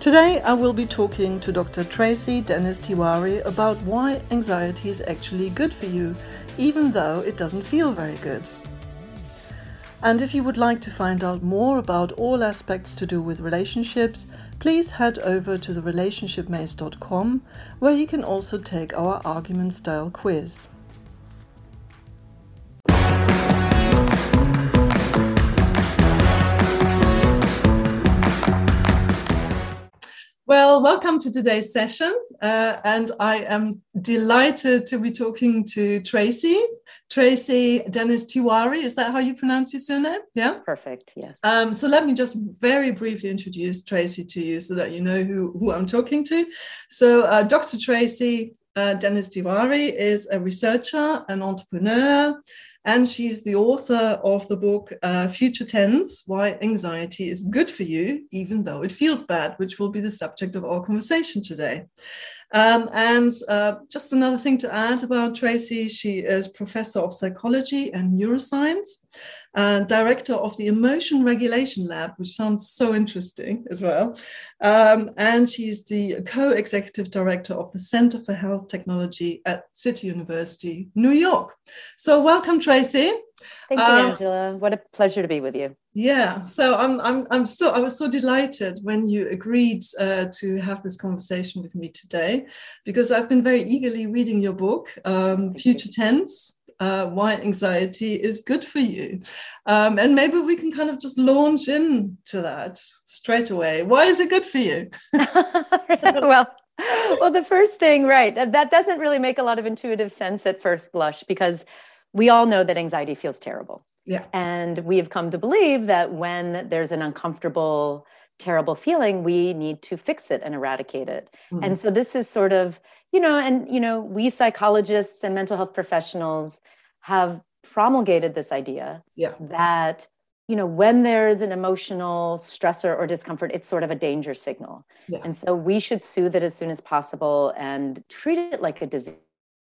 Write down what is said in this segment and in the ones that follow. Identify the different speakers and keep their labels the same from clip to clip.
Speaker 1: Today I will be talking to Dr. Tracy Dennis Tiwary about why anxiety is actually good for you, even though it doesn't feel very good. And if you would like to find out more about all aspects to do with relationships, please head over to therelationshipmaze.com where you can also take our argument style quiz. Well, welcome to today's session. Uh, and I am delighted to be talking to Tracy. Tracy Dennis Tiwary, is that how you pronounce your surname?
Speaker 2: Yeah? Perfect, yes.
Speaker 1: Um, so let me just very briefly introduce Tracy to you so that you know who, who I'm talking to. So, uh, Dr. Tracy uh, Dennis Tiwary is a researcher, an entrepreneur, and she's the author of the book uh, Future Tense Why Anxiety is Good for You, Even Though It Feels Bad, which will be the subject of our conversation today. Um, and uh, just another thing to add about Tracy, she is professor of psychology and neuroscience, and director of the Emotion Regulation Lab, which sounds so interesting as well. Um, and she's the co executive director of the Center for Health Technology at City University, New York. So, welcome, Tracy.
Speaker 2: Thank you, um, Angela. What a pleasure to be with you.
Speaker 1: Yeah, so I'm I'm I'm so I was so delighted when you agreed uh, to have this conversation with me today, because I've been very eagerly reading your book, um, Future Tense. Uh, why anxiety is good for you, um, and maybe we can kind of just launch into that straight away. Why is it good for you?
Speaker 2: well, well, the first thing, right? That doesn't really make a lot of intuitive sense at first blush because we all know that anxiety feels terrible.
Speaker 1: Yeah.
Speaker 2: And we have come to believe that when there's an uncomfortable, terrible feeling, we need to fix it and eradicate it. Mm-hmm. And so this is sort of, you know, and, you know, we psychologists and mental health professionals have promulgated this idea
Speaker 1: yeah.
Speaker 2: that you know when there's an emotional stressor or discomfort it's sort of a danger signal yeah. and so we should soothe it as soon as possible and treat it like a disease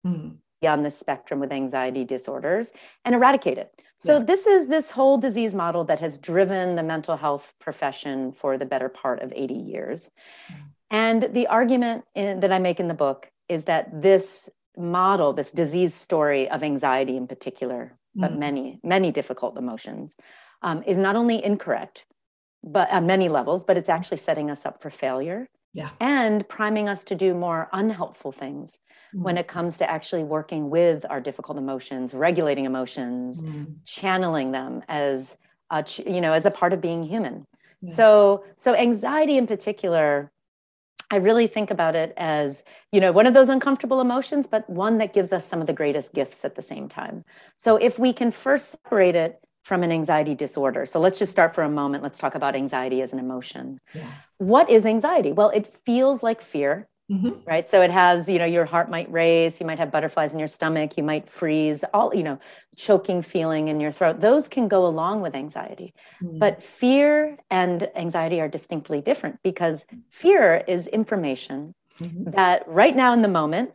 Speaker 2: mm on the spectrum with anxiety disorders and eradicate it. So yes. this is this whole disease model that has driven the mental health profession for the better part of 80 years. Mm. And the argument in, that I make in the book is that this model, this disease story of anxiety in particular, but mm. many, many difficult emotions, um, is not only incorrect, but on many levels, but it's actually setting us up for failure
Speaker 1: yeah.
Speaker 2: and priming us to do more unhelpful things mm. when it comes to actually working with our difficult emotions regulating emotions mm. channeling them as a, you know as a part of being human yeah. so so anxiety in particular I really think about it as, you know, one of those uncomfortable emotions, but one that gives us some of the greatest gifts at the same time. So if we can first separate it from an anxiety disorder. So let's just start for a moment. Let's talk about anxiety as an emotion.
Speaker 1: Yeah.
Speaker 2: What is anxiety? Well, it feels like fear. Mm-hmm. Right. So it has, you know, your heart might race, you might have butterflies in your stomach, you might freeze, all, you know, choking feeling in your throat. Those can go along with anxiety. Mm-hmm. But fear and anxiety are distinctly different because fear is information mm-hmm. that right now in the moment,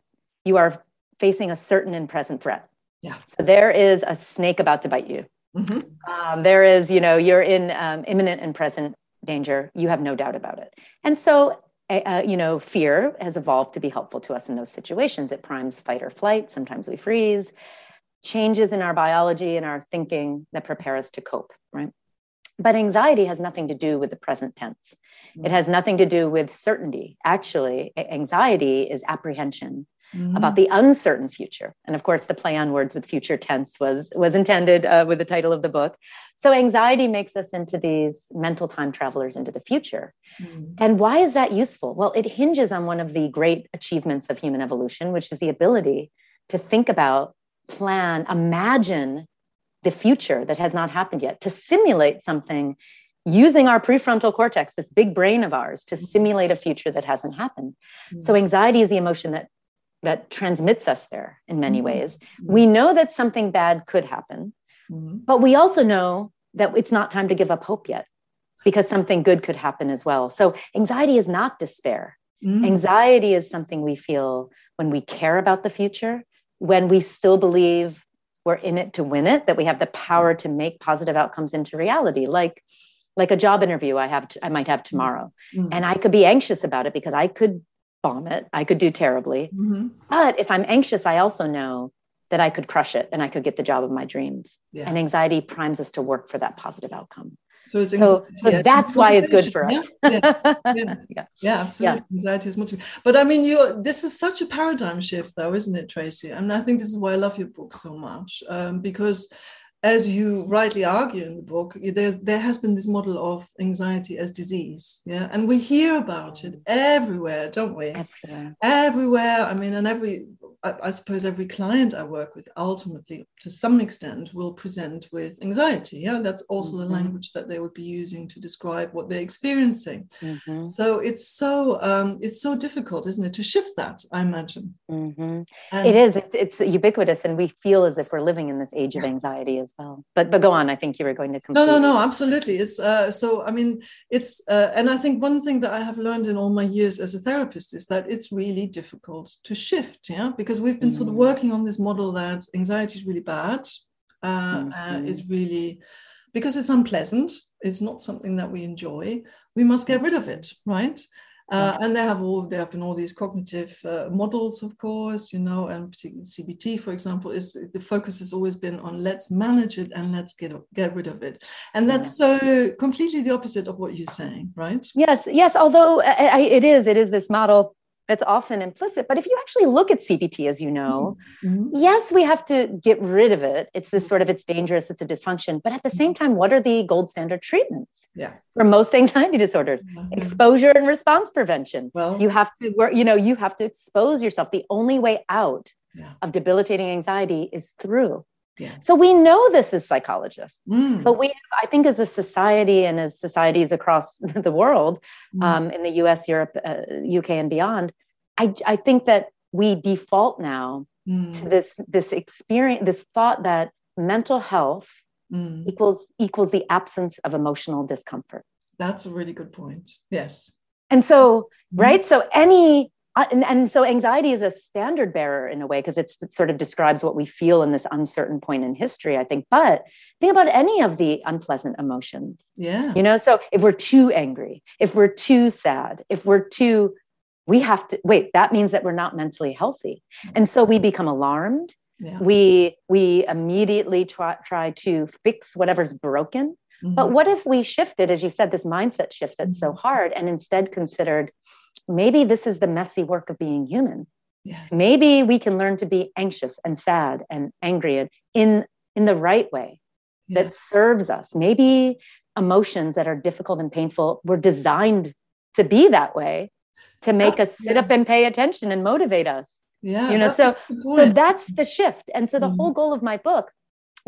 Speaker 2: you are facing a certain and present threat.
Speaker 1: Yeah.
Speaker 2: So there is a snake about to bite you. Mm-hmm. Um, there is, you know, you're in um, imminent and present danger. You have no doubt about it. And so, uh, you know, fear has evolved to be helpful to us in those situations. It primes fight or flight. Sometimes we freeze. Changes in our biology and our thinking that prepare us to cope, right? But anxiety has nothing to do with the present tense. It has nothing to do with certainty. Actually, anxiety is apprehension mm-hmm. about the uncertain future. And of course, the play on words with future tense was was intended uh, with the title of the book. So anxiety makes us into these mental time travelers into the future. Mm-hmm. And why is that useful? Well, it hinges on one of the great achievements of human evolution, which is the ability to think about, plan, imagine the future that has not happened yet, to simulate something using our prefrontal cortex, this big brain of ours, to mm-hmm. simulate a future that hasn't happened. Mm-hmm. So, anxiety is the emotion that that transmits us there in many mm-hmm. ways. Mm-hmm. We know that something bad could happen, mm-hmm. but we also know that it's not time to give up hope yet because something good could happen as well. So, anxiety is not despair. Mm. Anxiety is something we feel when we care about the future, when we still believe we're in it to win it, that we have the power to make positive outcomes into reality. Like like a job interview I have, I might have tomorrow, mm-hmm. and I could be anxious about it because I could bomb it. I could do terribly. Mm-hmm. But if I'm anxious, I also know that I could crush it and I could get the job of my dreams. Yeah. And anxiety primes us to work for that positive outcome. So, it's so, so yeah, that's why it's good for us.
Speaker 1: Yeah, yeah, yeah, yeah absolutely. Anxiety is motivating. But I mean, you this is such a paradigm shift, though, isn't it, Tracy? And I think this is why I love your book so much um, because as you rightly argue in the book, there, there has been this model of anxiety as disease. Yeah. And we hear about it mm. everywhere, don't we? Everywhere. Everywhere. I mean, and every I, I, suppose every client I work with ultimately, to some extent, will present with anxiety. Yeah, that's also mm-hmm. the language that they would be using to describe what they're experiencing. Mm-hmm. So it's so um, it's so difficult, isn't it, to shift that? I imagine.
Speaker 2: Mm-hmm. it is. It's, it's, ubiquitous, and we feel as if we're living in this age of anxiety as well. But but go on. I think you were going to.
Speaker 1: Complete. No, no, no. Absolutely. It's uh, so. I mean, it's uh, and I think one thing that I have learned in all my years as a therapist is that it's really difficult to shift. Yeah, because because we've been sort of mm. working on this model that anxiety is really bad. Uh, mm-hmm. uh, is really because it's unpleasant. It's not something that we enjoy. We must get rid of it, right? Uh, and they have all there have been all these cognitive uh, models, of course, you know, and particularly CBT, for example, is the focus has always been on let's manage it and let's get get rid of it, and that's yeah. so completely the opposite of what you're saying, right?
Speaker 2: Yes, yes. Although I, I, it is, it is this model that's often implicit. But if you actually look at CBT, as you know, mm-hmm. yes, we have to get rid of it. It's this sort of it's dangerous, it's a dysfunction. But at the same time, what are the gold standard treatments?
Speaker 1: Yeah.
Speaker 2: For most anxiety disorders, mm-hmm. exposure and response prevention. Well, you have to work, you know, you have to expose yourself. The only way out yeah. of debilitating anxiety is through yeah. So we know this as psychologists, mm. but we, I think, as a society and as societies across the world, mm. um, in the U.S., Europe, uh, UK, and beyond, I, I think that we default now mm. to this this experience, this thought that mental health mm. equals equals the absence of emotional discomfort.
Speaker 1: That's a really good point. Yes.
Speaker 2: And so, mm. right, so any and, and, so anxiety is a standard bearer in a way because it sort of describes what we feel in this uncertain point in history i think but think about any of the unpleasant emotions
Speaker 1: yeah
Speaker 2: you know so if we're too angry if we're too sad if we're too we have to wait that means that we're not mentally healthy and so we become alarmed yeah. we we immediately try, try to fix whatever's broken mm-hmm. but what if we shifted as you said this mindset shift that's mm-hmm. so hard and instead considered maybe this is the messy work of being human. Yes. Maybe we can learn to be anxious and sad and angry in, in the right way yes. that serves us. Maybe emotions that are difficult and painful were designed to be that way to make that's, us sit yeah. up and pay attention and motivate us.
Speaker 1: Yeah.
Speaker 2: You know, so so that's the shift. And so the mm-hmm. whole goal of my book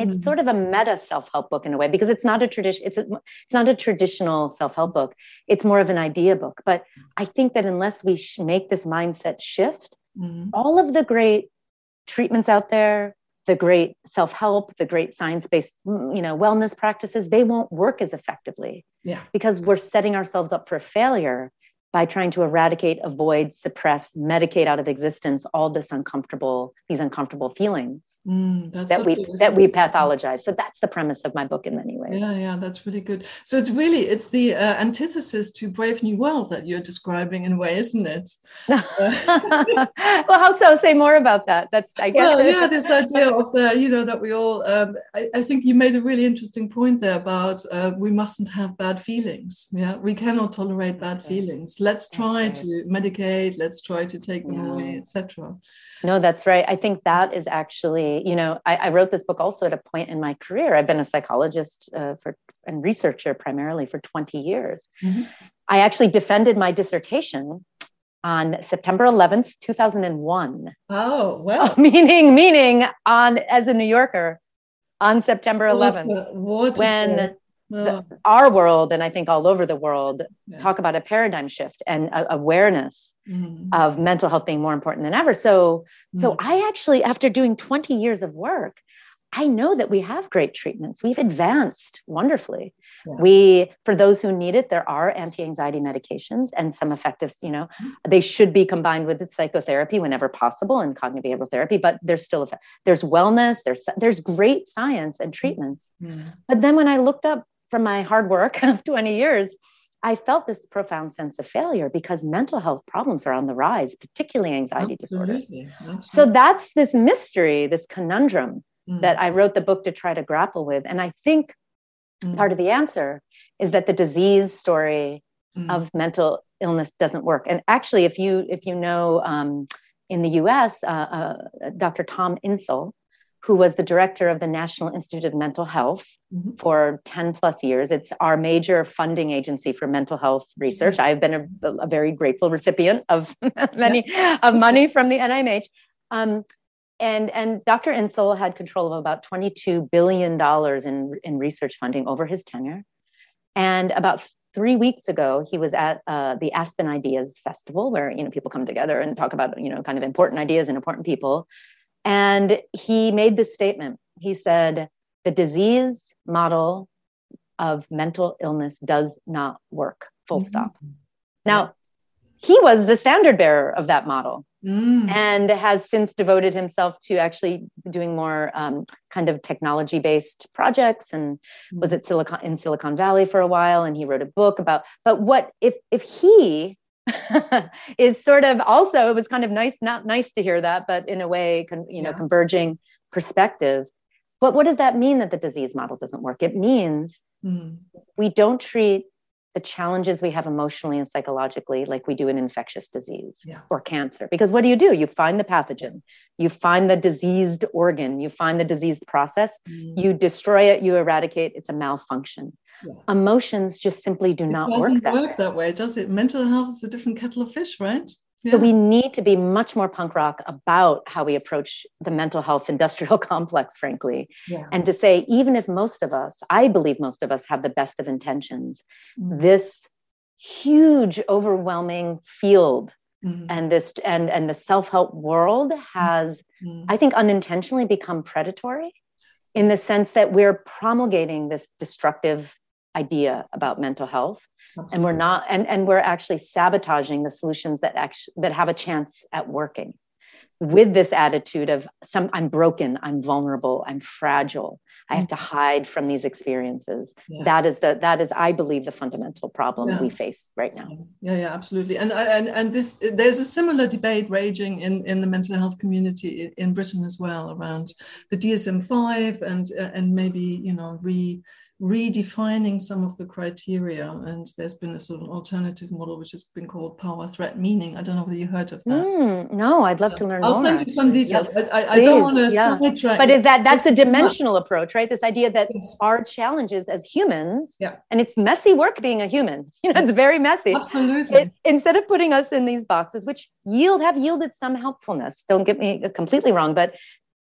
Speaker 2: it's mm-hmm. sort of a meta self-help book in a way because it's not a tradition it's a, it's not a traditional self-help book it's more of an idea book but i think that unless we sh- make this mindset shift mm-hmm. all of the great treatments out there the great self-help the great science-based mm, you know wellness practices they won't work as effectively
Speaker 1: yeah
Speaker 2: because we're setting ourselves up for failure by trying to eradicate, avoid, suppress, medicate out of existence all this uncomfortable, these uncomfortable feelings mm, that we that we pathologize. So that's the premise of my book in many ways.
Speaker 1: Yeah, yeah, that's really good. So it's really it's the uh, antithesis to Brave New World that you're describing in a way, isn't it?
Speaker 2: well, how so? Say more about that. That's I guess.
Speaker 1: Well, yeah, this idea of the you know that we all. Um, I, I, think you made a really interesting point there about uh, we mustn't have bad feelings. Yeah, we cannot tolerate bad feelings let's try right. to medicate let's try to take them yeah. away etc
Speaker 2: no that's right i think that is actually you know I, I, wrote this book also at a point in my career i've been a psychologist uh, for and researcher primarily for 20 years mm-hmm. i actually defended my dissertation on September 11th, 2001.
Speaker 1: Oh, well.
Speaker 2: meaning, meaning on as a New Yorker on September 11th, what, what when the, our world and i think all over the world yeah. talk about a paradigm shift and a, awareness mm-hmm. of mental health being more important than ever so mm-hmm. so i actually after doing 20 years of work i know that we have great treatments we've advanced wonderfully yeah. we for those who need it there are anti-anxiety medications and some effective you know mm-hmm. they should be combined with psychotherapy whenever possible and cognitive behavioral therapy but there's still there's wellness there's there's great science and treatments mm-hmm. but then when i looked up from my hard work of 20 years, I felt this profound sense of failure because mental health problems are on the rise, particularly anxiety Absolutely. disorders. Absolutely. So that's this mystery, this conundrum mm. that I wrote the book to try to grapple with. And I think mm. part of the answer is that the disease story mm. of mental illness doesn't work. And actually, if you if you know um, in the U.S., uh, uh, Dr. Tom Insel, who was the director of the National Institute of Mental Health mm-hmm. for 10 plus years. It's our major funding agency for mental health research. Mm-hmm. I've been a, a, very grateful recipient of many yeah. of money from the NIMH. Um, and, and Dr. Insel had control of about $22 billion in, in research funding over his tenure. And about three weeks ago, he was at uh, the Aspen Ideas Festival, where you know people come together and talk about you know kind of important ideas and important people. And he made this statement. He said, the disease model of mental illness does not work, full mm-hmm. stop. Now, he was the standard bearer of that model mm. and has since devoted himself to actually doing more um, kind of technology based projects and mm. was at silicon in silicon valley for a while and he wrote a book about but what if if he is sort of also it was kind of nice not nice to hear that but in a way con, you know converging perspective. But what does that mean that the disease model doesn't work? It means mm. we don't treat the challenges we have emotionally and psychologically like we do in infectious disease yeah. or cancer. Because what do you do? You find the pathogen. You find the diseased organ. You find the diseased process. Mm. you destroy it. You eradicate. It's a malfunction yeah. emotions just simply do it not work that,
Speaker 1: work way. that way, does it? Mental health is a different kettle of fish, right?
Speaker 2: Yeah. So we need to be much more punk rock about how we approach the mental health industrial complex, frankly. Yeah. And to say, even if most of us, I believe most of us have the best of intentions, mm-hmm. this huge, overwhelming field mm-hmm. and this and and the self-help world has, mm-hmm. I think, unintentionally become predatory in the sense that we're promulgating this destructive idea about mental health Absolutely. and we're not and, and we're actually sabotaging the solutions that actually that have a chance at working with this attitude of some i'm broken i'm vulnerable i'm fragile i have to mm-hmm. hide from these experiences yeah. that is the that is i believe the fundamental problem yeah. we face right now
Speaker 1: yeah yeah absolutely and and and this there's a similar debate raging in in the mental health community in britain as well around the dsm-5 and and maybe you know re redefining some of the criteria. And there's been a sort of alternative model which has been called power threat meaning. I don't know whether you heard of that.
Speaker 2: Mm, no, I'd love yeah. to learn more.
Speaker 1: I'll
Speaker 2: more,
Speaker 1: send you some details. Yes. I, I, I, don't want to yeah. sidetrack.
Speaker 2: But is that that's a dimensional approach, right? This idea that yes. our challenges as humans,
Speaker 1: yeah.
Speaker 2: and it's messy work being a human. You know, it's very messy.
Speaker 1: Absolutely. It,
Speaker 2: instead of putting us in these boxes, which yield have yielded some helpfulness. Don't get me completely wrong, but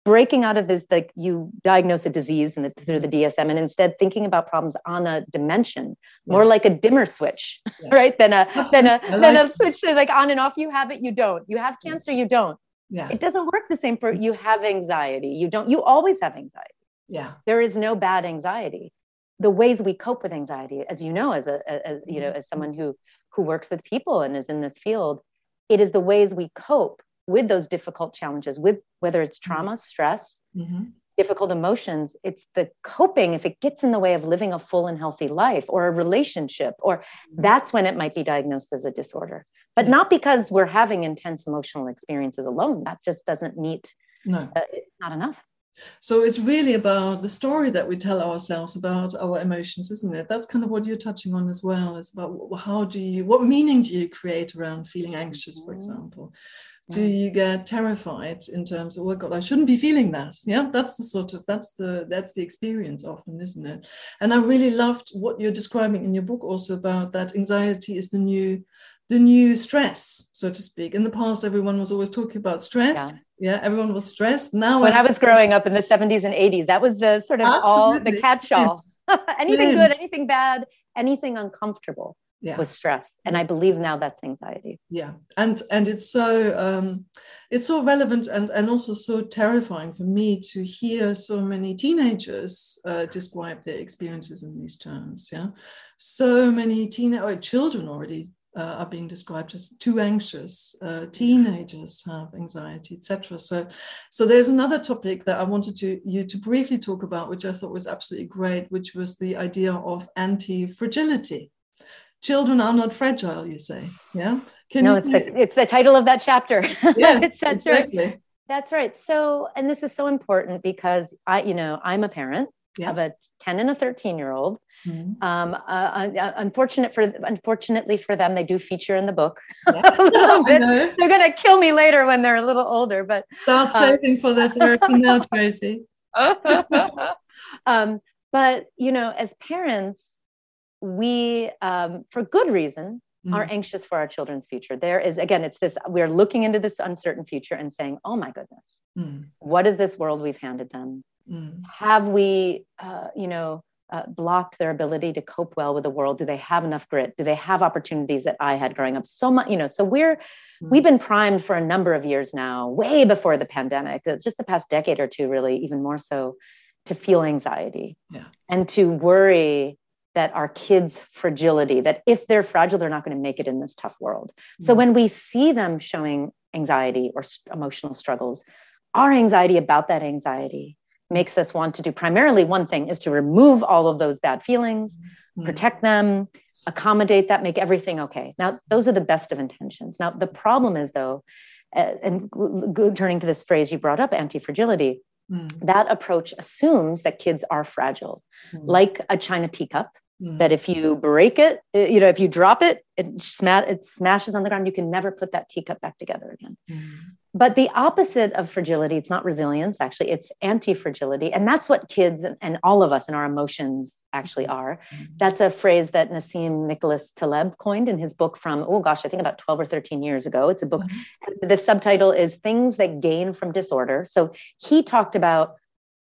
Speaker 2: breaking out of this like you diagnose a disease and through the dsm and instead thinking about problems on a dimension more yeah. like a dimmer switch yes. right than a than a like than a switch like on and off you have it you don't. You have cancer you don't.
Speaker 1: Yeah.
Speaker 2: It doesn't work the same for you have anxiety. You don't you always have anxiety.
Speaker 1: Yeah.
Speaker 2: There is no bad anxiety. The ways we cope with anxiety as you know as a, a you know mm-hmm. as someone who who works with people and is in this field it is the ways we cope with those difficult challenges, with whether it's mm-hmm. trauma, stress, mm-hmm. difficult emotions, it's the coping if it gets in the way of living a full and healthy life or a relationship, or mm-hmm. that's when it might be diagnosed as a disorder. But not because we're having intense emotional experiences alone. That just doesn't meet,
Speaker 1: no.
Speaker 2: Uh, not enough.
Speaker 1: So it's really about the story that we tell ourselves about our emotions, isn't it? That's kind of what you're touching on as well. It's about how do you, what meaning do you create around feeling anxious, for mm-hmm. example? Do you get terrified in terms of oh god i shouldn't be feeling that. Yeah that's the sort of that's the that's the experience often isn't it? And i really loved what you're describing in your book also about that anxiety is the new the new stress so to speak. In the past everyone was always talking about stress. Yeah, yeah everyone was stressed. Now
Speaker 2: when I, I was growing up in the 70s and 80s that was the sort of all the catch-all. Anything good anything bad anything uncomfortable yeah. was stress and i believe now that's anxiety
Speaker 1: yeah and and it's so um it's so relevant and and also so terrifying for me to hear so many teenagers uh, describe their experiences in these terms yeah so many teen or children already uh, are being described as too anxious. Uh, teenagers have anxiety, etc. So, so there's another topic that I wanted to you to briefly talk about, which I thought was absolutely great, which was the idea of anti-fragility. Children are not fragile, you say, yeah?
Speaker 2: Can no, it's the, it's the title of that chapter.
Speaker 1: Yes, that's exactly.
Speaker 2: right. That's right. So, and this is so important because I, you know, I'm a parent yeah. of a 10 and a 13 year old Mm-hmm. Um, uh, uh, unfortunate for unfortunately for them, they do feature in the book. Yeah. they're going to kill me later when they're a little older. But
Speaker 1: start uh, saving for the therapy now, Tracy.
Speaker 2: um, but you know, as parents, we, um, for good reason, mm. are anxious for our children's future. There is again, it's this. We're looking into this uncertain future and saying, "Oh my goodness, mm. what is this world we've handed them? Mm. Have we, uh, you know?" uh, blocked their ability to cope well with the world do they have enough grit do they have opportunities that i had growing up so much you know so we're mm-hmm. we've been primed for a number of years now way before the pandemic uh, just the past decade or two really even more so to feel anxiety
Speaker 1: yeah.
Speaker 2: and to worry that our kids fragility that if they're fragile they're not going to make it in this tough world mm-hmm. so when we see them showing anxiety or emotional struggles our anxiety about that anxiety makes us want to do primarily one thing is to remove all of those bad feelings, mm-hmm. protect them, accommodate that, make everything okay. Now, those are the best of intentions. Now, the problem is, though, and turning to this phrase you brought up, anti fragility, mm. that approach assumes that kids are fragile, mm. like a china teacup. Mm. That if you break it, you know, if you drop it, it, sma- it smashes on the ground. You can never put that teacup back together again. Mm. But the opposite of fragility, it's not resilience, actually, it's anti fragility. And that's what kids and, and, all of us and our emotions actually are. Mm-hmm. That's a phrase that Nassim Nicholas Taleb coined in his book from, oh gosh, I think about 12 or 13 years ago. It's a book. Mm-hmm. The subtitle is Things That Gain from Disorder. So he talked about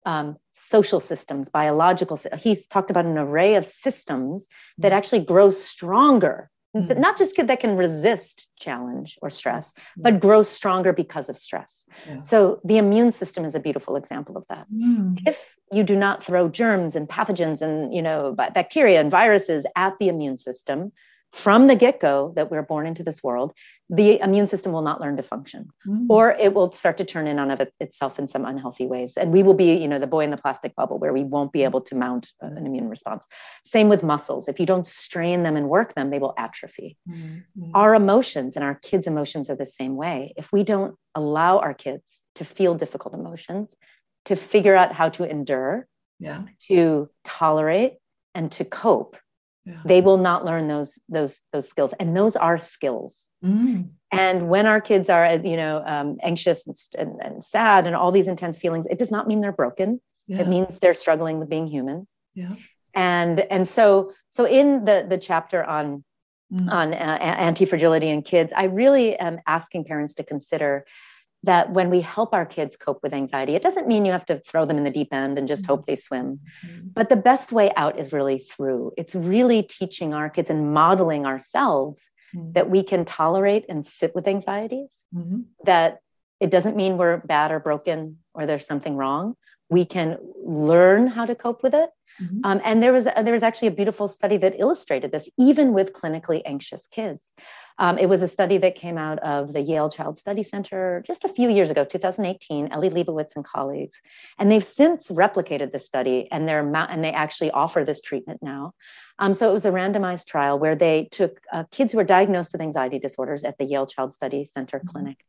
Speaker 2: um, social systems, biological, he's talked about an array of systems that mm-hmm. actually grow stronger mm. not just that can resist challenge or stress but grow stronger because of stress yeah. so the immune system is a beautiful example of that mm. if you do not throw germs and pathogens and you know bacteria and viruses at the immune system from the get-go that we're born into this world the immune system will not learn to function mm. or it will start to turn in on it itself in some unhealthy ways and we will be you know the boy in the plastic bubble where we won't be able to mount an immune response same with muscles if you don't strain them and work them they will atrophy mm. our emotions and our kids emotions are the same way if we don't allow our kids to feel difficult emotions to figure out how to endure
Speaker 1: yeah.
Speaker 2: to tolerate and to cope yeah. they will not learn those those those skills and those are skills mm. and when our kids are as you know um, anxious and, and, and, sad and all these intense feelings it does not mean they're broken yeah. it means they're struggling with being human
Speaker 1: yeah
Speaker 2: and and so so in the the chapter on mm. on uh, anti-fragility in kids i really am asking parents to consider that when we help our kids cope with anxiety, it doesn't mean you have to throw them in the deep end and just mm-hmm. hope they swim. Mm-hmm. But the best way out is really through. It's really teaching our kids and modeling ourselves mm-hmm. that we can tolerate and sit with anxieties, mm-hmm. that it doesn't mean we're bad or broken or there's something wrong. We can learn how to cope with it Mm-hmm. Um, and there was there was actually a beautiful study that illustrated this, even with clinically anxious kids. Um, it was a study that came out of the Yale Child Study Center just a few years ago, 2018. Eli Lebowitz and colleagues, and they've since replicated this study, and they're and they actually offer this treatment now. Um, so it was a randomized trial where they took uh, kids who were diagnosed with anxiety disorders at the Yale Child Study Center mm-hmm. clinic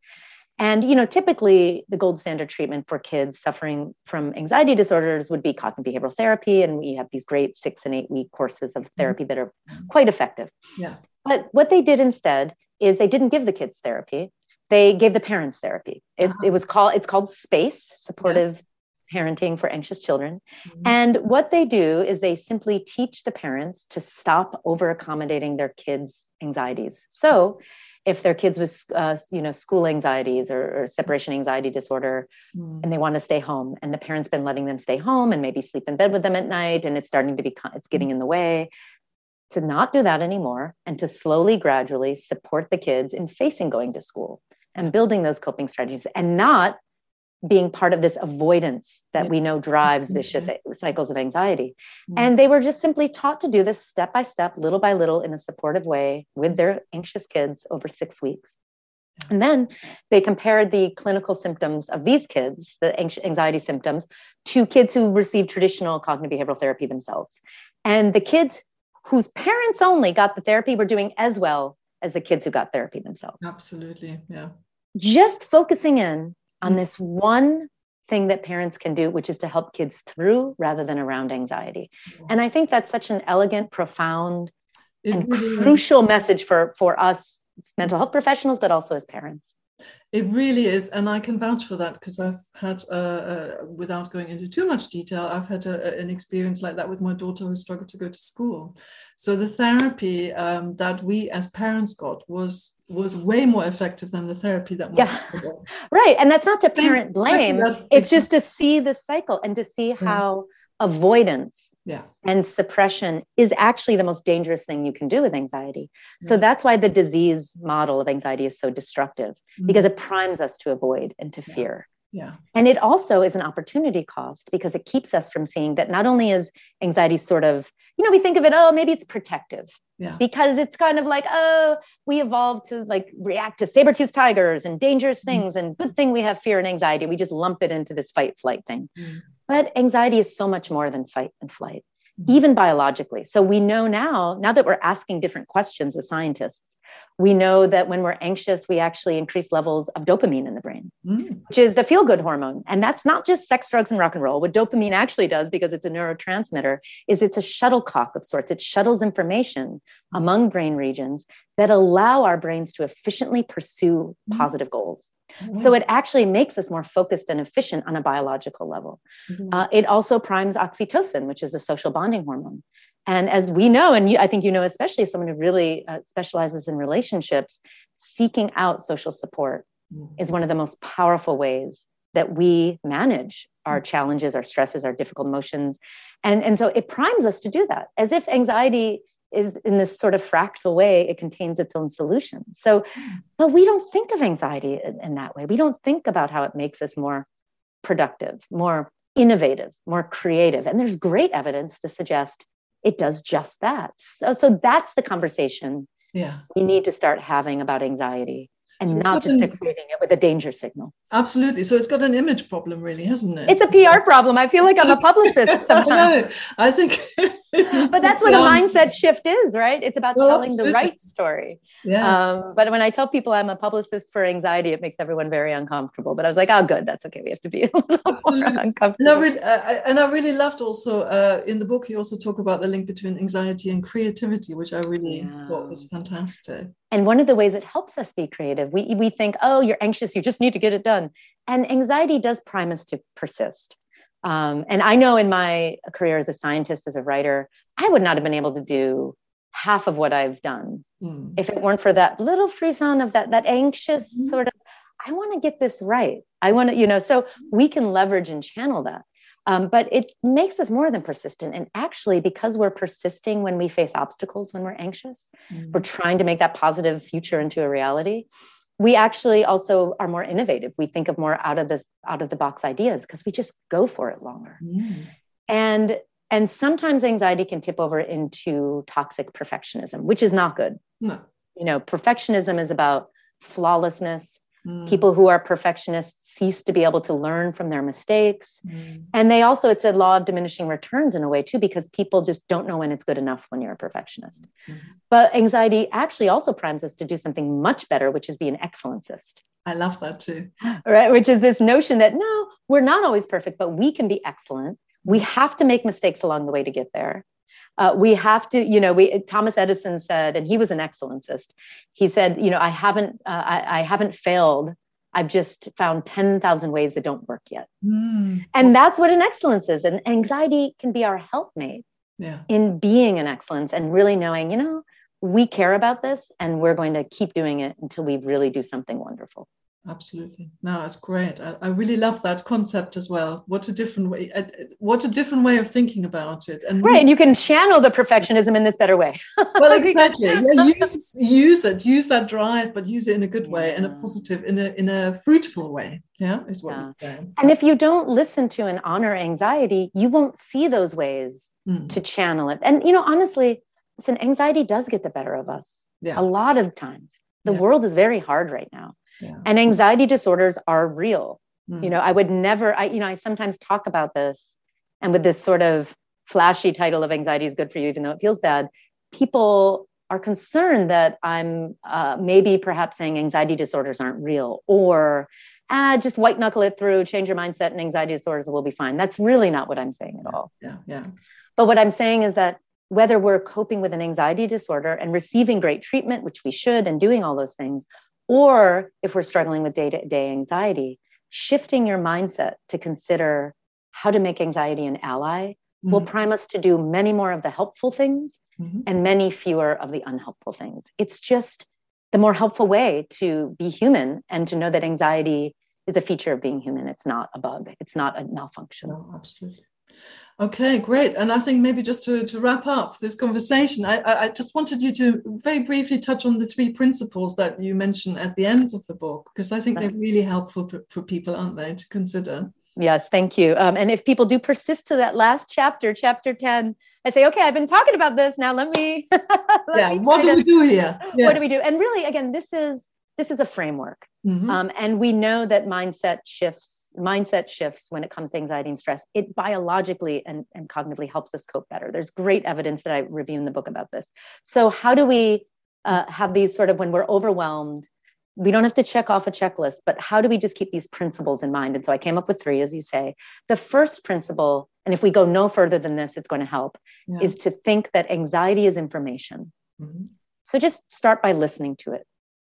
Speaker 2: and you know, typically the gold standard treatment for kids suffering from anxiety disorders would be cognitive behavioral therapy, and we have these great six and eight week courses of mm-hmm. therapy that are quite effective.
Speaker 1: Yeah.
Speaker 2: But what they did instead is they didn't give the kids therapy; they gave the parents therapy. It, uh-huh. it was called it's called SPACE, supportive. Parenting for anxious children. Mm-hmm. And what they do is they simply teach the parents to stop over accommodating their kids' anxieties. So if their kids with uh, you know school anxieties or, or separation anxiety disorder mm. and they want to stay home and the parents been letting them stay home and maybe sleep in bed with them at night and it's starting to be it's getting in the way to not do that anymore and to slowly gradually support the kids in facing going to school and building those coping strategies and not being part of this avoidance that yes. we know drives vicious cycles of anxiety. Mm-hmm. And they were just simply taught to do this step by step, little by little, in a supportive way with their anxious kids over six weeks. And then they compared the clinical symptoms of these kids, the anxiety symptoms, to kids who received traditional cognitive behavioral therapy themselves. And the kids whose parents only got the therapy were doing as well as the kids who got therapy themselves.
Speaker 1: Absolutely. Yeah.
Speaker 2: Just focusing in on this one thing that parents can do, which is to help kids through rather than around anxiety. And I think that's such an elegant, profound, it and really crucial is. message for, for us mental health professionals, but also as parents.
Speaker 1: It really is, and I can vouch for that because I've had, uh, uh, without going into too much detail, I've had a, an experience like that with my daughter who struggled to go to school. So the therapy um, that we as parents got was was way more effective than the therapy that
Speaker 2: yeah right and that's not to parent blame it's just to see the cycle and to see how yeah. avoidance
Speaker 1: yeah.
Speaker 2: and suppression is actually the most dangerous thing you can do with anxiety so that's why the disease model of anxiety is so destructive mm-hmm. because it primes us to avoid and to
Speaker 1: yeah.
Speaker 2: fear
Speaker 1: yeah.
Speaker 2: And it also is an opportunity cost because it keeps us from seeing that not only is anxiety sort of, you know, we think of it, oh, maybe it's protective.
Speaker 1: Yeah.
Speaker 2: Because it's kind of like, oh, we evolved to like react to saber-toothed tigers and dangerous mm. things. Mm-hmm. And good thing we have fear and anxiety. We just lump it into this fight flight thing. Mm-hmm. But anxiety is so much more than fight and flight, mm-hmm. even biologically. So we know now, now that we're asking different questions as scientists, we know that when we're anxious, we actually increase levels of dopamine in the brain, mm. which is the feel good hormone. And that's not just sex, drugs, and rock and roll. What dopamine actually does, because it's a neurotransmitter, is it's a shuttlecock of sorts. It shuttles information among brain regions that allow our brains to efficiently pursue mm. positive goals. Mm. So it actually makes us more focused and efficient on a biological level. Mm. Uh, it also primes oxytocin, which is the social bonding hormone. And as we know, and you, I think you know, especially someone who really uh, specializes in relationships, seeking out social support mm-hmm. is one of the most powerful ways that we manage our mm. challenges, our stresses, our difficult emotions. And, and so it primes us to do that as if anxiety is in this sort of fractal way, it contains its own solutions. So, mm. but we don't think of anxiety in, in that way. We don't think about how it makes us more productive, more innovative, more creative. And there's great evidence to suggest it does just that. So, so that's the conversation
Speaker 1: yeah.
Speaker 2: we need to start having about anxiety and so not just an, equating it with a danger signal.
Speaker 1: Absolutely. So it's got an image problem, really, hasn't it?
Speaker 2: It's a PR problem. I feel like I'm a publicist sometimes.
Speaker 1: I, I think.
Speaker 2: but that's what a mindset shift is, right? It's about well, telling absolutely. the right story.
Speaker 1: Yeah.
Speaker 2: Um, but when I tell people I'm a publicist for anxiety, it makes everyone very uncomfortable. But I was like, oh, good. That's okay. We have to be a little absolutely. more uncomfortable.
Speaker 1: And I really, uh, and I really loved also uh, in the book, you also talk about the link between anxiety and creativity, which I really yeah. thought was fantastic.
Speaker 2: And one of the ways it helps us be creative, we, we think, oh, you're anxious, you just need to get it done. And anxiety does prime us to persist. Um, and I know in my career as a scientist, as a writer, I would not have been able to do half of what I've done mm. if it weren't for that little frisson of that, that anxious mm. sort of, I want to get this right. I want to, you know, so we can leverage and channel that. Um, but it makes us more than persistent. And actually, because we're persisting when we face obstacles, when we're anxious, mm-hmm. we're trying to make that positive future into a reality. We actually also are more innovative. We think of more out of the out of the box ideas because we just go for it longer. Mm-hmm. And and sometimes anxiety can tip over into toxic perfectionism, which is not good.
Speaker 1: No.
Speaker 2: You know, perfectionism is about flawlessness, Mm. People who are perfectionists cease to be able to learn from their mistakes. Mm. And they also, it's a law of diminishing returns in a way too, because people just don't know when it's good enough when you're a perfectionist. Mm. But anxiety actually also primes us to do something much better, which is be an excellencist.
Speaker 1: I love that too.
Speaker 2: Right. Which is this notion that no, we're not always perfect, but we can be excellent. We have to make mistakes along the way to get there uh, we have to you know we thomas edison said and he was an excellencist he said you know i haven't uh, I, I, haven't failed. I've just found 10000 ways that don't work yet. Mm. and that's what an excellencist. And anxiety can be our helpmate
Speaker 1: yeah.
Speaker 2: in being an excellencist and really knowing you know we care about this and we're going to keep doing it until we really do something wonderful
Speaker 1: absolutely. No it's great. I, I, really love that concept as well. What a different way uh, what a different way of thinking about it.
Speaker 2: And right and you can channel the perfectionism in this better way.
Speaker 1: Well exactly. Yeah use use it. Use that drive but use it in a good way in a positive in a in a fruitful way. Yeah is what yeah.
Speaker 2: and if you don't listen to and honor anxiety you won't see those ways mm. to channel it. And you know honestly listen anxiety does get the better of us yeah. a lot of times. The yeah. world is very hard right now yeah. and anxiety disorders are real. Mm. you know i would never i you know i sometimes talk about this and with this sort of flashy title of anxiety is good for you even though it feels bad people are concerned that i'm uh, maybe perhaps saying anxiety disorders aren't real or ah, just white knuckle it through change your mindset and anxiety disorders will be fine. That's really not what i'm saying at all.
Speaker 1: Yeah. Yeah.
Speaker 2: But what i'm saying is that whether we're coping with an anxiety disorder and receiving great treatment, which we should, and doing all those things, or if we're struggling with day to day anxiety, shifting your mindset to consider how to make anxiety an ally mm-hmm. will prime us to do many more of the helpful things mm-hmm. and many fewer of the unhelpful things. It's just the more helpful way to be human and to know that anxiety is a feature of being human. It's not a bug, it's not a malfunction.
Speaker 1: No, absolutely. Okay, great. And I think maybe just to, to wrap up this conversation, I, I just wanted you to very briefly touch on the three principles that you mentioned at the end of the book, because I think they're really helpful for, for people, aren't they, to consider?
Speaker 2: Yes, thank you. Um, and if people do persist to that last chapter, chapter 10, I say, okay, I've been talking about this. Now let me. let
Speaker 1: yeah, me what do to, we do here?
Speaker 2: Yeah. What do we do? And really, again, this is this is a framework. Mm-hmm. Um, and we know that mindset shifts mindset shifts when it comes to anxiety and stress, it biologically and, and cognitively helps us cope better. There's great evidence that I review in the book about this. So, how do we uh, have these sort of when we're overwhelmed? We don't have to check off a checklist, but how do we just keep these principles in mind? And so I came up with three, as you say. The first principle, and if we go no further than this, it's going to help, yeah. is to think that anxiety is information. Mm-hmm. So just start by listening to it.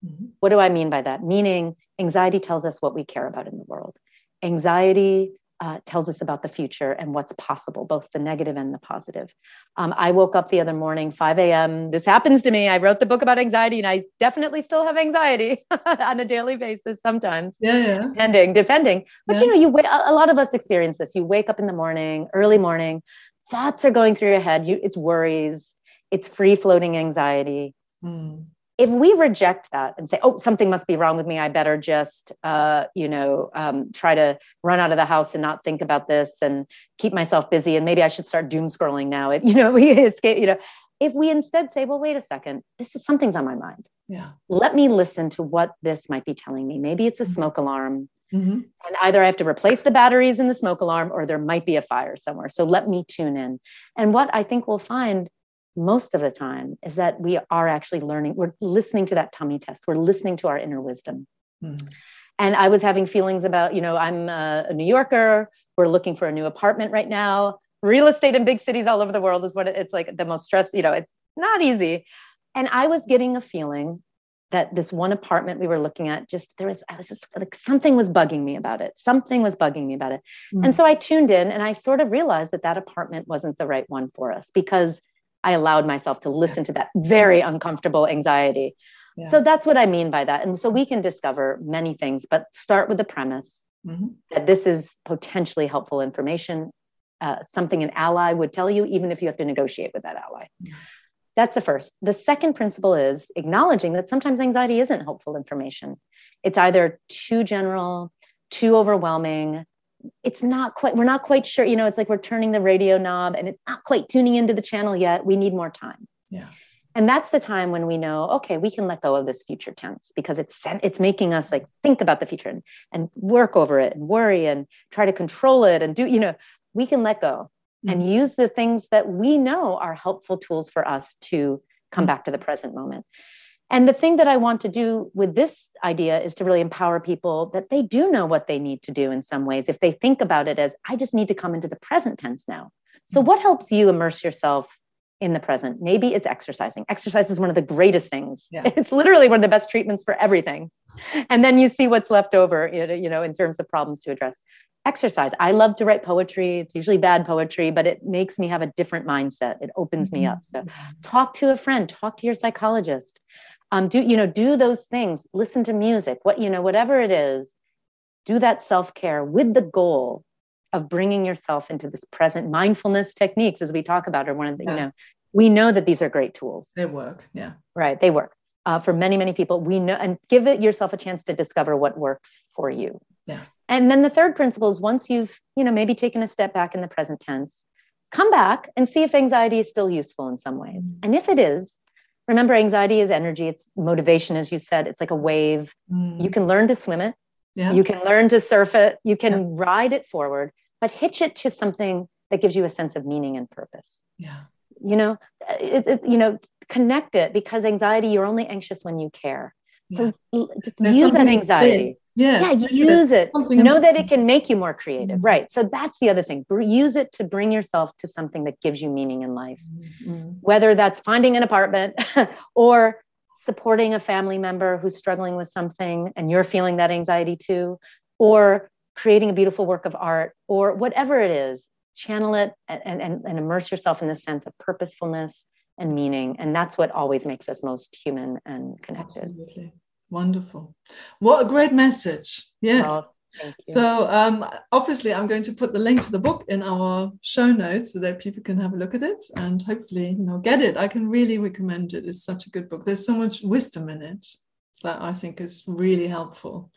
Speaker 2: Mm-hmm. What do I mean by that? Meaning, anxiety tells us what we care about in the world. Anxiety uh, tells us about the future and what's possible, both the negative and the positive. Um, I woke up the other morning, 5 a.m. This happens to me. I wrote the book about anxiety, and I definitely still have anxiety on a daily basis sometimes.
Speaker 1: Yeah, yeah.
Speaker 2: Depending, depending. But yeah. you know, you wait, a lot of us experience this. You wake up in the morning, early morning, thoughts are going through your head. You, it's worries, it's free floating anxiety. Mm if we reject that and say oh something must be wrong with me. I better just uh, you know um, try to run out of the house and not think about this and keep myself busy and maybe i should start doom scrolling now. It you know we escape you know. If we instead say well wait a second. This is something's on my mind.
Speaker 1: Yeah.
Speaker 2: Let me listen to what this might be telling me. Maybe it's a mm-hmm. smoke alarm mm-hmm. and either i have to replace the batteries in the smoke alarm or there might be a fire somewhere. So let me tune in. And what i think we'll find most of the time is that we are actually learning we're listening to that tummy test we're listening to our inner wisdom mm. and i was having feelings about you know i'm a, new yorker we're looking for a new apartment right now real estate in big cities all over the world is what it's like the most stress you know it's not easy and i was getting a feeling that this one apartment we were looking at just there was i was just like something was bugging me about it something was bugging me about it mm. and so i tuned in and i sort of realized that that apartment wasn't the right one for us because I allowed myself to listen to that very uncomfortable anxiety. Yeah. So that's what I mean by that. And so we can discover many things, but start with the premise mm-hmm. that this is potentially helpful information, uh, something an ally would tell you, even if you have to negotiate with that ally. Yeah. That's the first. The second principle is acknowledging that sometimes anxiety isn't helpful information. It's either too general, too overwhelming, it's not quite we're not quite sure you know it's like we're turning the radio knob and it's not quite tuning into the channel yet we need more time
Speaker 1: yeah
Speaker 2: and that's the time when we know okay we can let go of this future tense because it's it's making us like think about the future and, and work over it and worry and try to control it and do you know we can let go mm-hmm. and use the things that we know are helpful tools for us to come mm-hmm. back to the present moment and the thing that I want to do with this idea is to really empower people that they do know what they need to do in some ways. If they think about it as, I just need to come into the present tense now. So, mm-hmm. what helps you immerse yourself in the present? Maybe it's exercising. Exercise is one of the greatest things. Yeah. It's literally one of the best treatments for everything. And then you see what's left over, you know, in terms of problems to address. Exercise. I love to write poetry. It's usually bad poetry, but it makes me have a different mindset. It opens mm-hmm. me up. So, talk to a friend, talk to your psychologist um, do you know do those things listen to music what you know whatever it is do that self-care with the goal of bringing yourself into this present mindfulness techniques as we talk about are one of the yeah. you know we know that these are great tools.
Speaker 1: They work yeah.
Speaker 2: Right they work. Uh, for many many people we know and give it yourself a chance to discover what works for you.
Speaker 1: Yeah.
Speaker 2: And then the third principle is once you've you know maybe taken a step back in the present tense come back and see if anxiety is still useful in some ways. Mm. and if it is remember anxiety is energy it's motivation as you said it's like a wave mm. you can learn to swim it yeah. you can learn to surf it you can yeah. ride it forward but hitch it to something that gives you a sense of meaning and purpose
Speaker 1: yeah
Speaker 2: you know it, it, you know connect it because anxiety you're only anxious when you care so yeah. use that anxiety big.
Speaker 1: Yes,
Speaker 2: yeah, use it. Know that it can make you more creative. Mm-hmm. Right. So that's the other thing. Use it to bring yourself to something that gives you meaning in life. Mm-hmm. Whether that's finding an apartment or supporting a family member who's struggling with something and you're feeling that anxiety too, or creating a beautiful work of art, or whatever it is, channel it and, and, and immerse yourself in the sense of purposefulness and meaning. And that's what always makes us most human and connected.
Speaker 1: Absolutely. Wonderful. What a great message. Yes. Oh, so um, obviously, I'm going to put the link to the book in our show notes so that people can have a look at it and hopefully, you know, get it. I can really recommend it. It's such a good book. There's so much wisdom in it that I think is really helpful.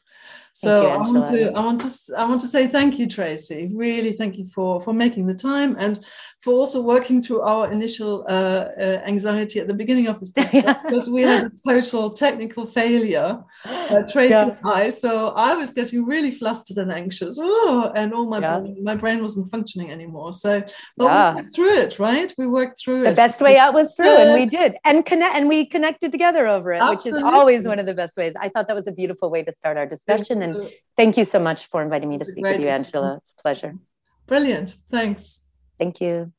Speaker 1: So you, I want to I want to I want to say thank you, Tracy. Really, thank you for for making the time and for also working through our initial uh, uh, anxiety at the beginning of this podcast because we had a total technical failure, uh, Tracy yeah. and I. So I was getting really flustered and anxious, oh, and all my yeah. brain, my brain wasn't functioning anymore. So, but yeah. we worked through it, right? We worked through
Speaker 2: the
Speaker 1: it.
Speaker 2: The best way out was through, and we did, and connect, and we connected together over it, Absolutely. which is always one of the best ways. I thought that was a beautiful way to start our discussion and thank you so much for inviting me to speak with you, Angela. It's a pleasure.
Speaker 1: Brilliant. Thanks.
Speaker 2: Thank you.